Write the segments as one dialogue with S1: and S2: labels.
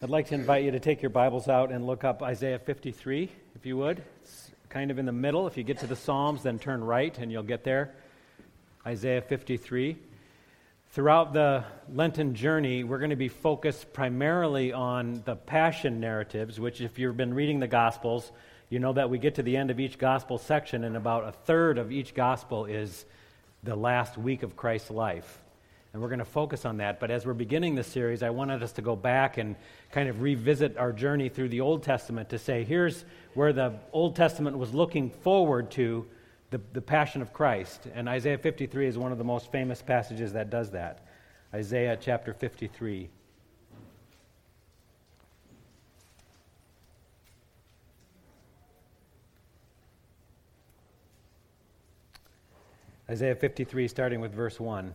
S1: I'd like to invite you to take your Bibles out and look up Isaiah 53, if you would. It's kind of in the middle. If you get to the Psalms, then turn right and you'll get there. Isaiah 53. Throughout the Lenten journey, we're going to be focused primarily on the passion narratives, which, if you've been reading the Gospels, you know that we get to the end of each Gospel section, and about a third of each Gospel is the last week of Christ's life and we're going to focus on that. But as we're beginning this series, I wanted us to go back and kind of revisit our journey through the Old Testament to say, here's where the Old Testament was looking forward to the, the Passion of Christ. And Isaiah 53 is one of the most famous passages that does that. Isaiah chapter 53. Isaiah 53, starting with verse 1.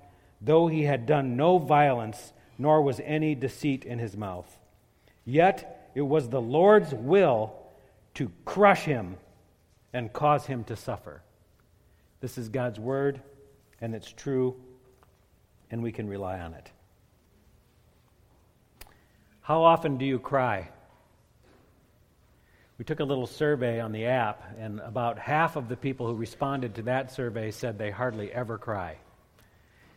S1: though he had done no violence, nor was any deceit in his mouth. Yet it was the Lord's will to crush him and cause him to suffer. This is God's word, and it's true, and we can rely on it. How often do you cry? We took a little survey on the app, and about half of the people who responded to that survey said they hardly ever cry.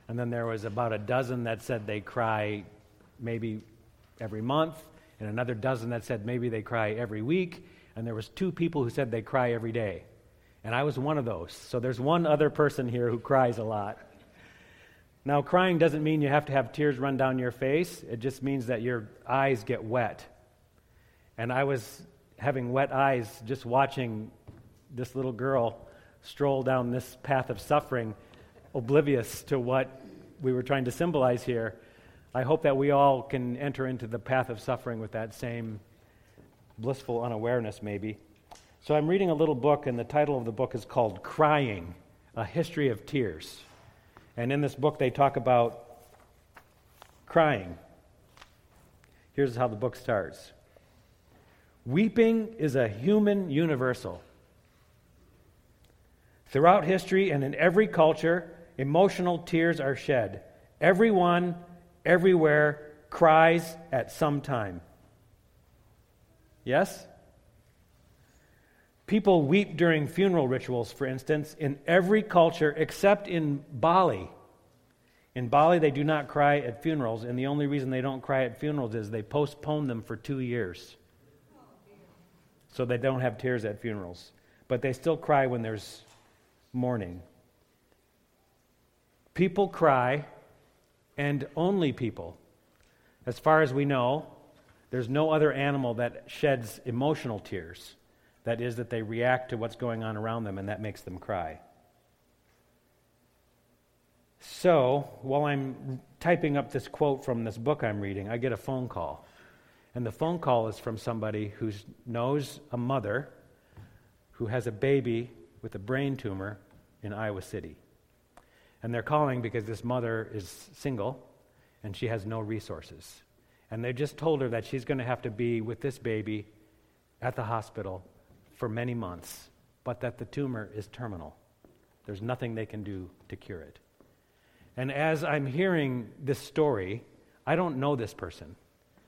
S1: And then there was about a dozen that said they cry maybe every month, and another dozen that said maybe they cry every week, and there was two people who said they cry every day. And I was one of those. So there's one other person here who cries a lot. Now, crying doesn't mean you have to have tears run down your face. It just means that your eyes get wet. And I was having wet eyes just watching this little girl stroll down this path of suffering oblivious to what we were trying to symbolize here. I hope that we all can enter into the path of suffering with that same blissful unawareness, maybe. So I'm reading a little book, and the title of the book is called Crying A History of Tears. And in this book, they talk about crying. Here's how the book starts Weeping is a human universal. Throughout history and in every culture, emotional tears are shed. Everyone, everywhere, cries at some time. Yes? People weep during funeral rituals, for instance, in every culture except in Bali. In Bali, they do not cry at funerals, and the only reason they don't cry at funerals is they postpone them for two years. So they don't have tears at funerals. But they still cry when there's mourning. People cry, and only people. As far as we know, there's no other animal that sheds emotional tears. That is, that they react to what's going on around them, and that makes them cry. So, while I'm typing up this quote from this book I'm reading, I get a phone call. And the phone call is from somebody who knows a mother who has a baby with a brain tumor in Iowa City. And they're calling because this mother is single and she has no resources. And they just told her that she's going to have to be with this baby at the hospital for many months, but that the tumor is terminal. There's nothing they can do to cure it. And as I'm hearing this story, I don't know this person.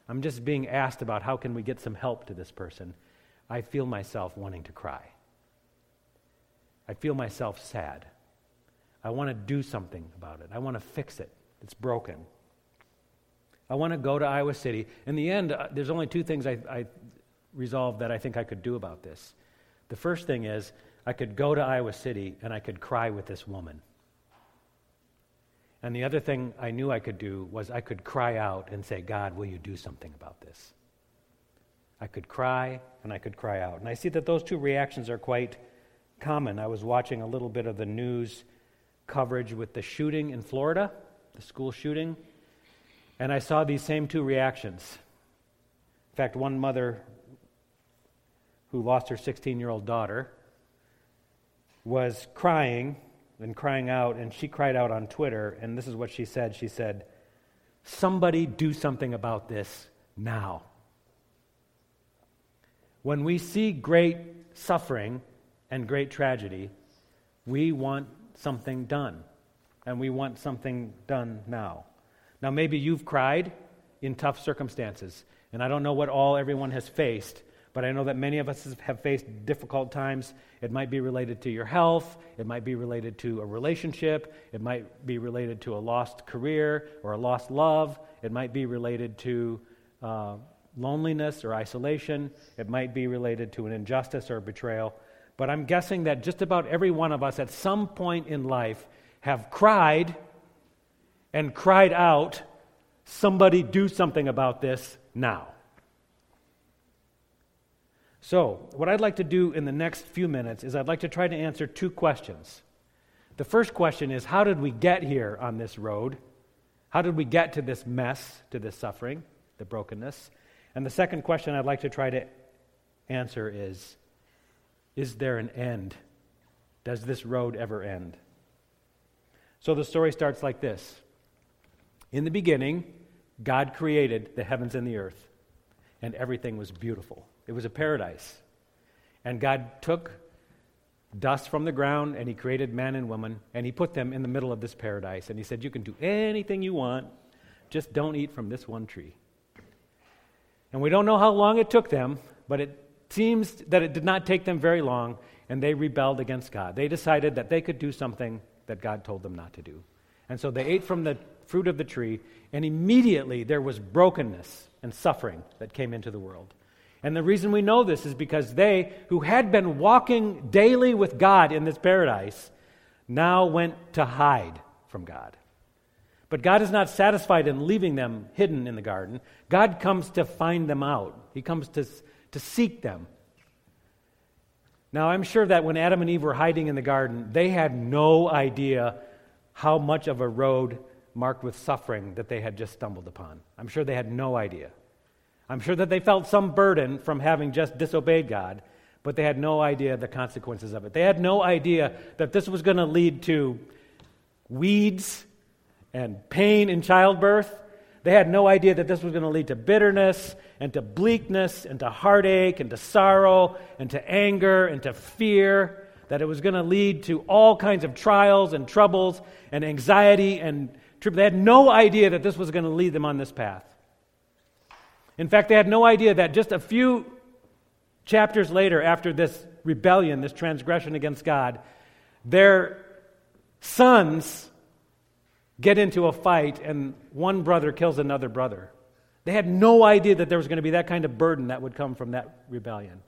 S1: I'm just being asked about how can we get some help to this person. I feel myself wanting to cry. I feel myself sad. I want to do something about it. I want to fix it. It's broken. I want to go to Iowa City. In the end, uh, there's only two things I, I resolved that I think I could do about this. The first thing is I could go to Iowa City and I could cry with this woman. And the other thing I knew I could do was I could cry out and say, God, will you do something about this? I could cry and I could cry out. And I see that those two reactions are quite common. I was watching a little bit of the news coverage with the shooting in Florida, the school shooting, and I saw these same two reactions. In fact, one mother who lost her 16 year old daughter was crying and crying out, and she cried out on Twitter, and this is what she said. She said, Somebody do something about this now. When we see great suffering and great tragedy, we want something done, and we want something done now. Now, maybe you've cried in tough circumstances, and I don't know what all everyone has faced, but I know that many of us have faced difficult times. It might be related to your health, it might be related to a relationship, it might be related to a lost career or a lost love, it might be related to uh, loneliness or isolation, it might be related to an injustice or betrayal. But I'm guessing that just about every one of us at some point in life have cried and cried out, Somebody do something about this now. So, what I'd like to do in the next few minutes is I'd like to try to answer two questions. The first question is How did we get here on this road? How did we get to this mess, to this suffering, the brokenness? And the second question I'd like to try to answer is Is there an end? Does this road ever end? So the story starts like this In the beginning, God created the heavens and the earth, and everything was beautiful. It was a paradise. And God took dust from the ground and He created man and woman and He put them in the middle of this paradise. And He said, You can do anything you want, just don't eat from this one tree. And we don't know how long it took them, but it seems that it did not take them very long, and they rebelled against God. They decided that they could do something that God told them not to do. And so they ate from the fruit of the tree, and immediately there was brokenness and suffering that came into the world. And the reason we know this is because they, who had been walking daily with God in this paradise, now went to hide from God. But God is not satisfied in leaving them hidden in the garden. God comes to find them out, He comes to, to seek them. Now, I'm sure that when Adam and Eve were hiding in the garden, they had no idea how much of a road marked with suffering that they had just stumbled upon. I'm sure they had no idea. I'm sure that they felt some burden from having just disobeyed God, but they had no idea the consequences of it. They had no idea that this was going to lead to weeds and pain in childbirth. They had no idea that this was going to lead to bitterness and to bleakness and to heartache and to sorrow and to anger and to fear. That it was going to lead to all kinds of trials and troubles and anxiety and tribulation. They had no idea that this was going to lead them on this path. In fact, they had no idea that just a few chapters later, after this rebellion, this transgression against God, their sons get into a fight and one brother kills another brother. They had no idea that there was going to be that kind of burden that would come from that rebellion.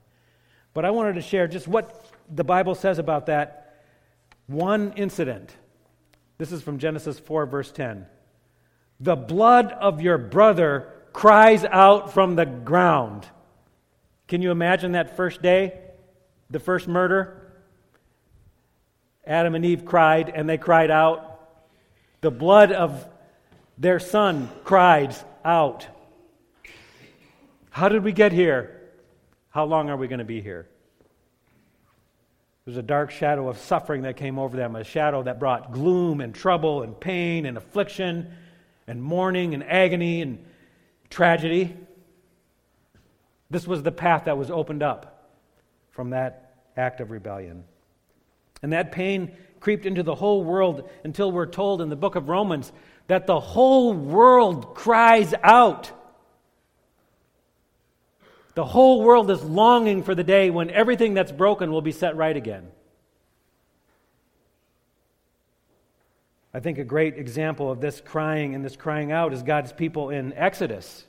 S1: But I wanted to share just what the Bible says about that one incident. This is from Genesis 4, verse 10. The blood of your brother cries out from the ground. Can you imagine that first day? The first murder? Adam and Eve cried, and they cried out. The blood of their son cried out. How did we get here? How long are we going to be here? There was a dark shadow of suffering that came over them, a shadow that brought gloom and trouble and pain and affliction and mourning and agony and tragedy. This was the path that was opened up from that act of rebellion. And that pain creeped into the whole world until we're told in the book of Romans that the whole world cries out. The whole world is longing for the day when everything that's broken will be set right again. I think a great example of this crying and this crying out is God's people in Exodus.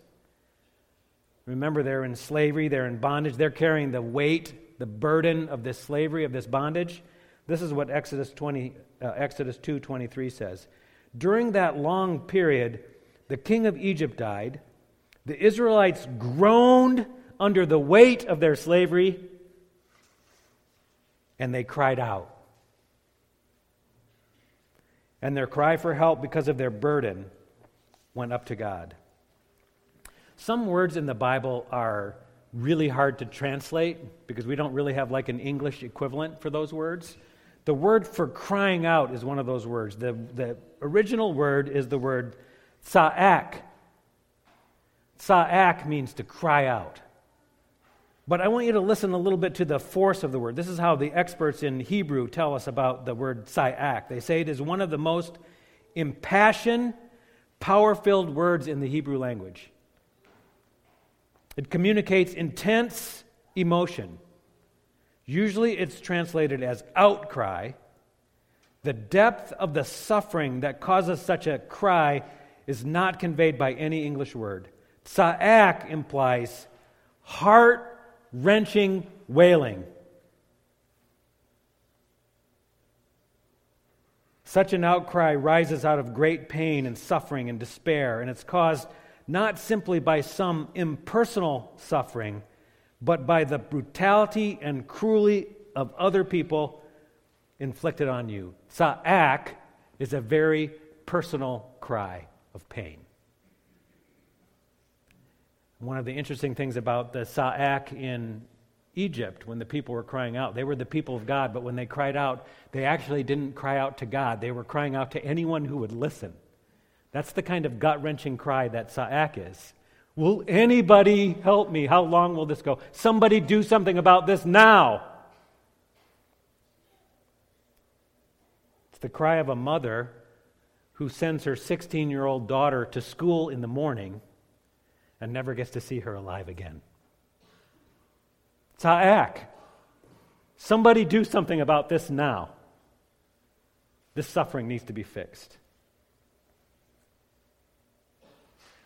S1: Remember, they're in slavery, they're in bondage, they're carrying the weight, the burden of this slavery, of this bondage. This is what Exodus 20, uh, Exodus 2:23 says. During that long period, the king of Egypt died. The Israelites groaned under the weight of their slavery, and they cried out. And their cry for help because of their burden went up to God. Some words in the Bible are really hard to translate because we don't really have like an English equivalent for those words. The word for crying out is one of those words. The, the original word is the word sa'ak. Sa'ak means to cry out. But I want you to listen a little bit to the force of the word. This is how the experts in Hebrew tell us about the word sa'ak. They say it is one of the most impassioned, power filled words in the Hebrew language. It communicates intense emotion. Usually it's translated as outcry. The depth of the suffering that causes such a cry is not conveyed by any English word. Sa'ak implies heart wrenching wailing. Such an outcry rises out of great pain and suffering and despair, and it's caused not simply by some impersonal suffering, but by the brutality and cruelty of other people inflicted on you. Sa'ak is a very personal cry of pain. One of the interesting things about the Sa'ak in Egypt, when the people were crying out, they were the people of God, but when they cried out, they actually didn't cry out to God. They were crying out to anyone who would listen. That's the kind of gut wrenching cry that Sa'ak is. Will anybody help me? How long will this go? Somebody do something about this now. It's the cry of a mother who sends her 16 year old daughter to school in the morning and never gets to see her alive again. Sa'ak. Somebody do something about this now. This suffering needs to be fixed.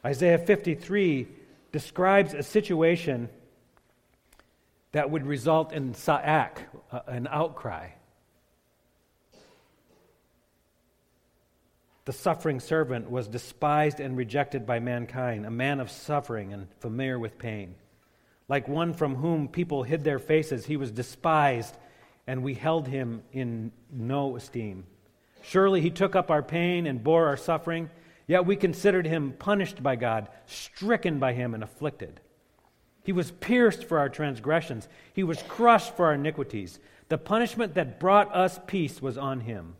S1: Isaiah 53 describes a situation that would result in sa'ak, uh, an outcry. The suffering servant was despised and rejected by mankind, a man of suffering and familiar with pain. Like one from whom people hid their faces, he was despised, and we held him in no esteem. Surely he took up our pain and bore our suffering. Yet we considered him punished by God, stricken by him, and afflicted. He was pierced for our transgressions, he was crushed for our iniquities. The punishment that brought us peace was on him,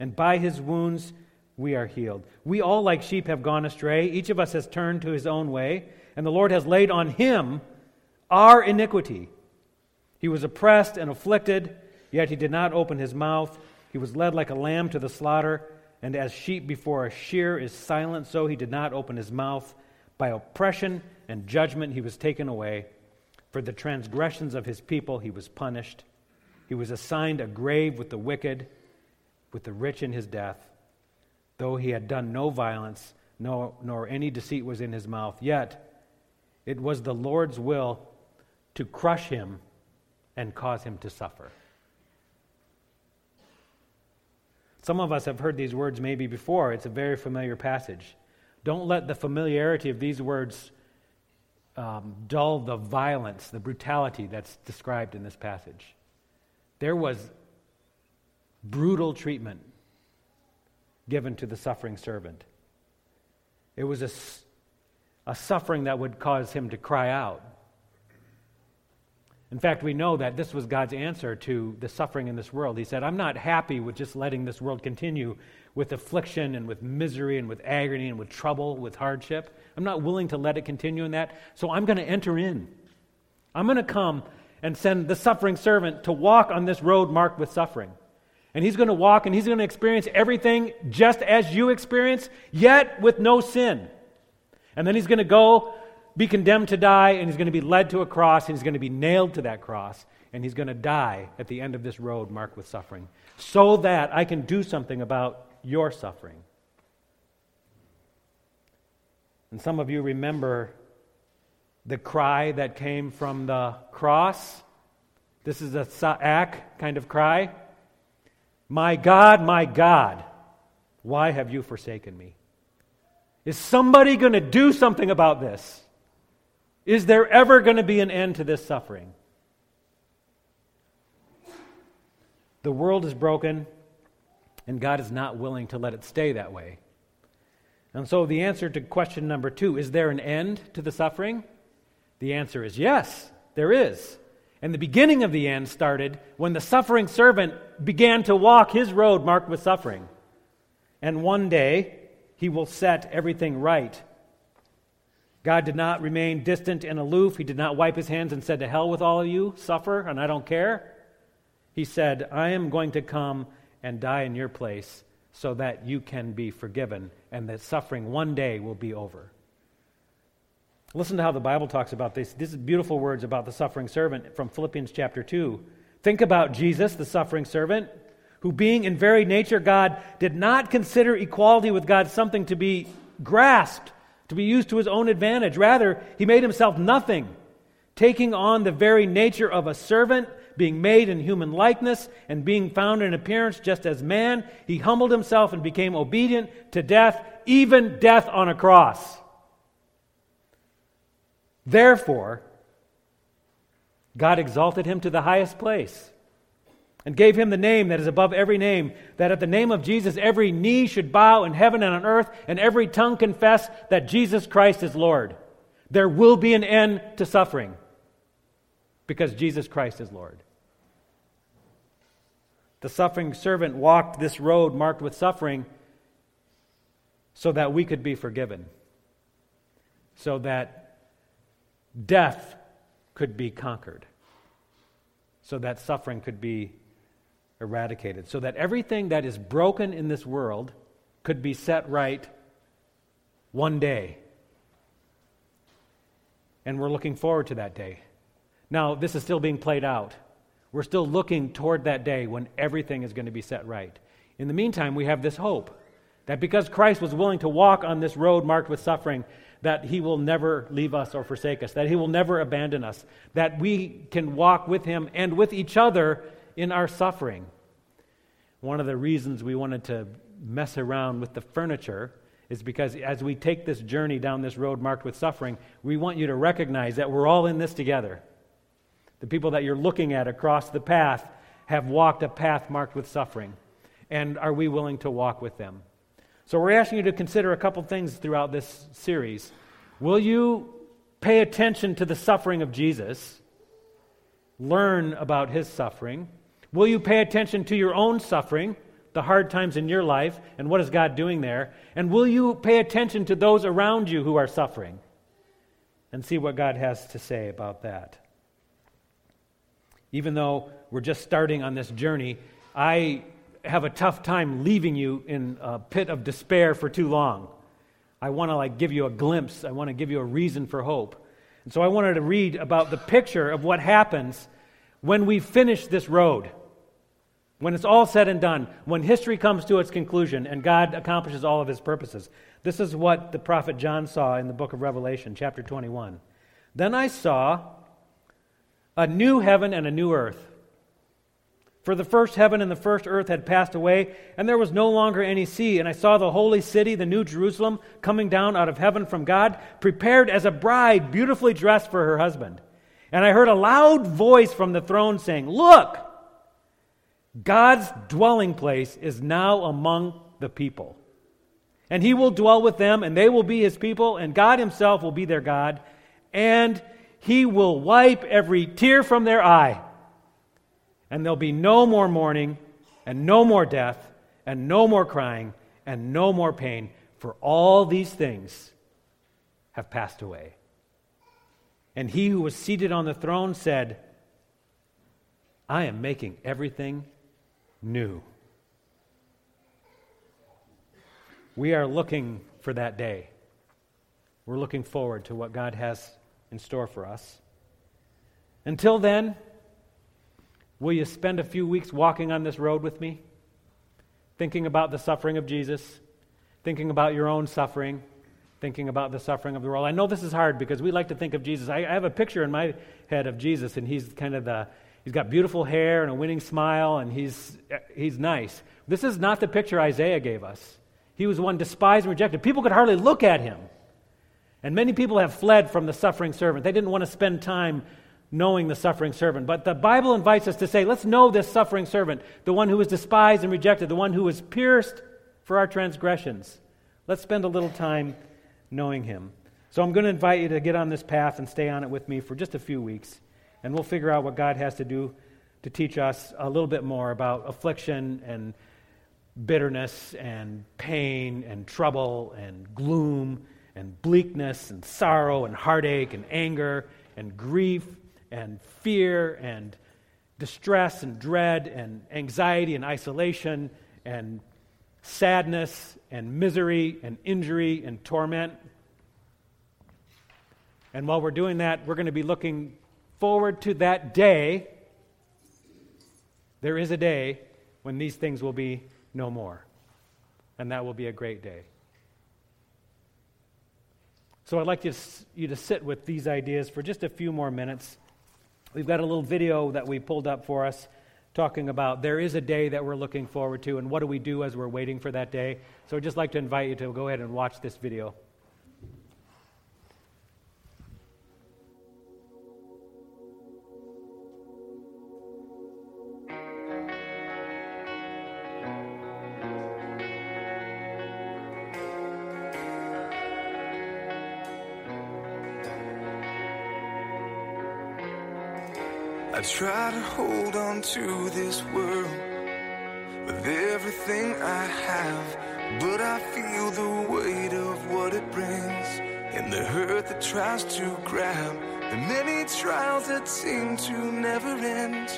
S1: and by his wounds we are healed. We all, like sheep, have gone astray. Each of us has turned to his own way, and the Lord has laid on him our iniquity. He was oppressed and afflicted, yet he did not open his mouth. He was led like a lamb to the slaughter and as sheep before a shear is silent, so he did not open his mouth. By oppression and judgment he was taken away. For the transgressions of his people he was punished. He was assigned a grave with the wicked, with the rich in his death. Though he had done no violence, no, nor any deceit was in his mouth, yet it was the Lord's will to crush him and cause him to suffer. Some of us have heard these words maybe before. It's a very familiar passage. Don't let the familiarity of these words um, dull the violence, the brutality that's described in this passage. There was brutal treatment given to the suffering servant. It was a, a suffering that would cause him to cry out. In fact, we know that this was God's answer to the suffering in this world. He said, I'm not happy with just letting this world continue with affliction and with misery and with agony and with trouble, with hardship. I'm not willing to let it continue in that. So I'm going to enter in. I'm going to come and send the suffering servant to walk on this road marked with suffering. And he's going to walk and he's going to experience everything just as you experience, yet with no sin. And then he's going to go be condemned to die, and he's going to be led to a cross, and he's going to be nailed to that cross, and he's going to die at the end of this road marked with suffering, so that I can do something about your suffering. And some of you remember the cry that came from the cross. This is a sa'ak kind of cry. My God, my God, why have you forsaken me? Is somebody going to do something about this? Is there ever going to be an end to this suffering? The world is broken, and God is not willing to let it stay that way. And so, the answer to question number two is there an end to the suffering? The answer is yes, there is. And the beginning of the end started when the suffering servant began to walk his road marked with suffering. And one day, he will set everything right. God did not remain distant and aloof. He did not wipe his hands and said, To hell with all of you, suffer, and I don't care. He said, I am going to come and die in your place so that you can be forgiven and that suffering one day will be over. Listen to how the Bible talks about this. These are beautiful words about the suffering servant from Philippians chapter 2. Think about Jesus, the suffering servant, who, being in very nature God, did not consider equality with God something to be grasped, to be used to his own advantage. Rather, he made himself nothing, taking on the very nature of a servant being made in human likeness and being found in appearance just as man, he humbled himself and became obedient to death, even death on a cross. Therefore, God exalted him to the highest place and gave him the name that is above every name, that at the name of Jesus every knee should bow in heaven and on earth, and every tongue confess that Jesus Christ is Lord. There will be an end to suffering because Jesus Christ is Lord. The suffering servant walked this road marked with suffering so that we could be forgiven, so that death could be conquered, so that suffering could be eradicated, so that everything that is broken in this world could be set right one day. And we're looking forward to that day. Now, this is still being played out. We're still looking toward that day when everything is going to be set right. In the meantime, we have this hope that because Christ was willing to walk on this road marked with suffering, that he will never leave us or forsake us, that he will never abandon us, that we can walk with him and with each other in our suffering. One of the reasons we wanted to mess around with the furniture is because as we take this journey down this road marked with suffering, we want you to recognize that we're all in this together. The people that you're looking at across the path have walked a path marked with suffering. And are we willing to walk with them? So we're asking you to consider a couple things throughout this series. Will you pay attention to the suffering of Jesus? Learn about his suffering. Will you pay attention to your own suffering, the hard times in your life, and what is God doing there? And will you pay attention to those around you who are suffering? And see what God has to say about that. Even though we're just starting on this journey, I have a tough time leaving you in a pit of despair for too long. I want to like give you a glimpse. I want to give you a reason for hope. And so I wanted to read about the picture of what happens when we finish this road. When it's all said and done, when history comes to its conclusion and God accomplishes all of his purposes. This is what the prophet John saw in the book of Revelation, chapter 21. Then I saw a new heaven and a new earth. For the first heaven and the first earth had passed away, and there was no longer any sea. And I saw the holy city, the new Jerusalem, coming down out of heaven from God, prepared as a bride, beautifully dressed for her husband. And I heard a loud voice from the throne saying, Look, God's dwelling place is now among the people. And he will dwell with them, and they will be his people, and God himself will be their God. And He will wipe every tear from their eye. And there'll be no more mourning, and no more death, and no more crying, and no more pain, for all these things have passed away. And he who was seated on the throne said, I am making everything new. We are looking for that day. We're looking forward to what God has in store for us. Until then, will you spend a few weeks walking on this road with me? Thinking about the suffering of Jesus, thinking about your own suffering, thinking about the suffering of the world. I know this is hard because we like to think of Jesus. I, I have a picture in my head of Jesus, and he's kind of the, he's got beautiful hair and a winning smile, and he's, he's nice. This is not the picture Isaiah gave us. He was one despised and rejected. People could hardly look at him. And many people have fled from the suffering servant. They didn't want to spend time knowing the suffering servant. But the Bible invites us to say, let's know this suffering servant, the one who was despised and rejected, the one who was pierced for our transgressions. Let's spend a little time knowing him. So I'm going to invite you to get on this path and stay on it with me for just a few weeks. And we'll figure out what God has to do to teach us a little bit more about affliction and bitterness and pain and trouble and gloom and bleakness and sorrow and heartache and anger and grief and fear and distress and dread and anxiety and isolation and sadness and misery and injury and torment. And while we're doing that, we're going to be looking forward to that day. There is a day when these things will be no more. And that will be a great day. So I'd like you to, you to sit with these ideas for just a few more minutes. We've got a little video that we pulled up for us talking about there is a day that we're looking forward to, and what do we do as we're waiting for that day. So I'd just like to invite you to go ahead and watch this video.
S2: I try to hold on to this world with everything I have, but I feel the weight of what it brings and the hurt that tries to grab the many trials that seem to never end.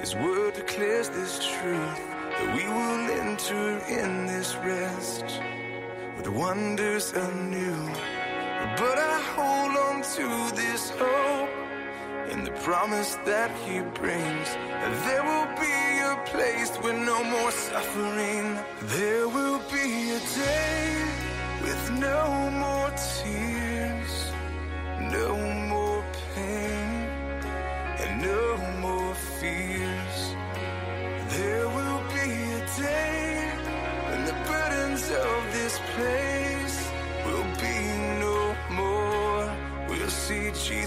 S2: His word declares this truth that we will enter in this rest with wonders anew. But I hold on to this hope promise that he brings. There will be a place with no more suffering. There will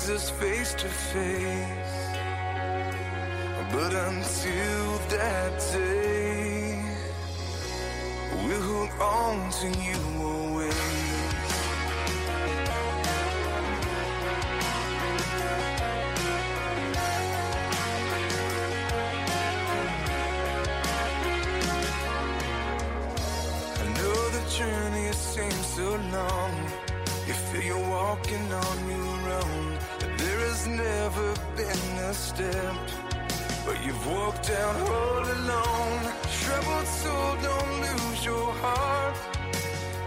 S2: Jesus face to face. But until that day, we'll hold on to you never been a step but you've walked out all alone. Troubled soul, don't lose your heart.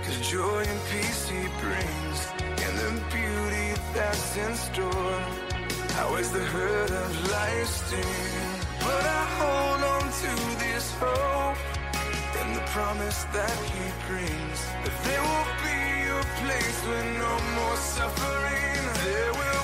S2: Cause joy and peace he brings, and the beauty that's in store. How is the hurt of life sting. But I hold on to this hope and the promise that he brings. That there will be a place with no more suffering. There will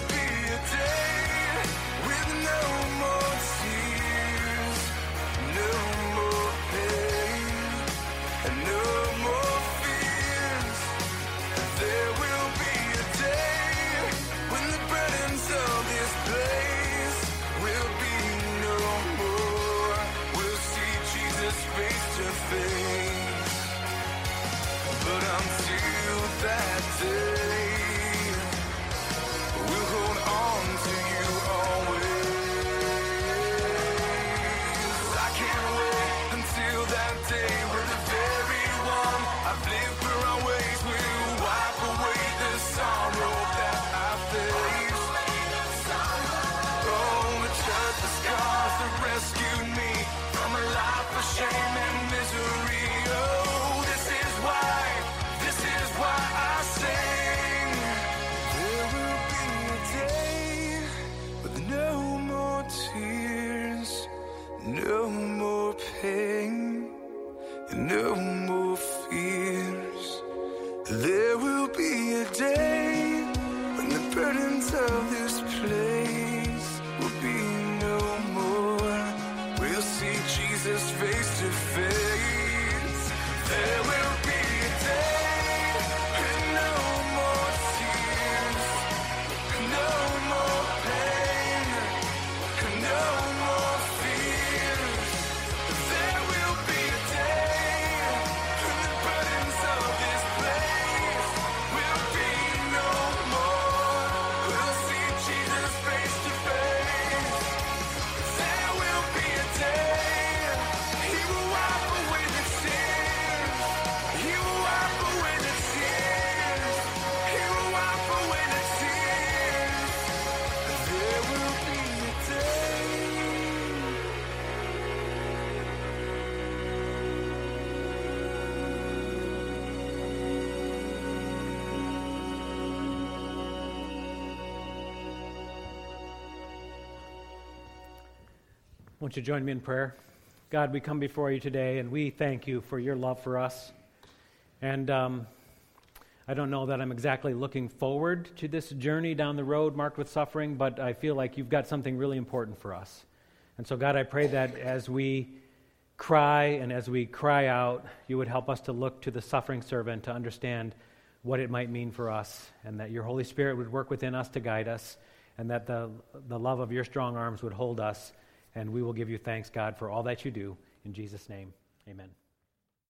S2: of this place
S1: Won't you join me in prayer? God, we come before you today and we thank you for your love for us. And um, I don't know that I'm exactly looking forward to this journey down the road marked with suffering, but I feel like you've got something really important for us. And so, God, I pray that as we cry and as we cry out, you would help us to look to the suffering servant to understand what it might mean for us, and that your Holy Spirit would work within us to guide us, and that the, the love of your strong arms would hold us. And we will give you thanks, God, for all that you do. In Jesus' name, amen.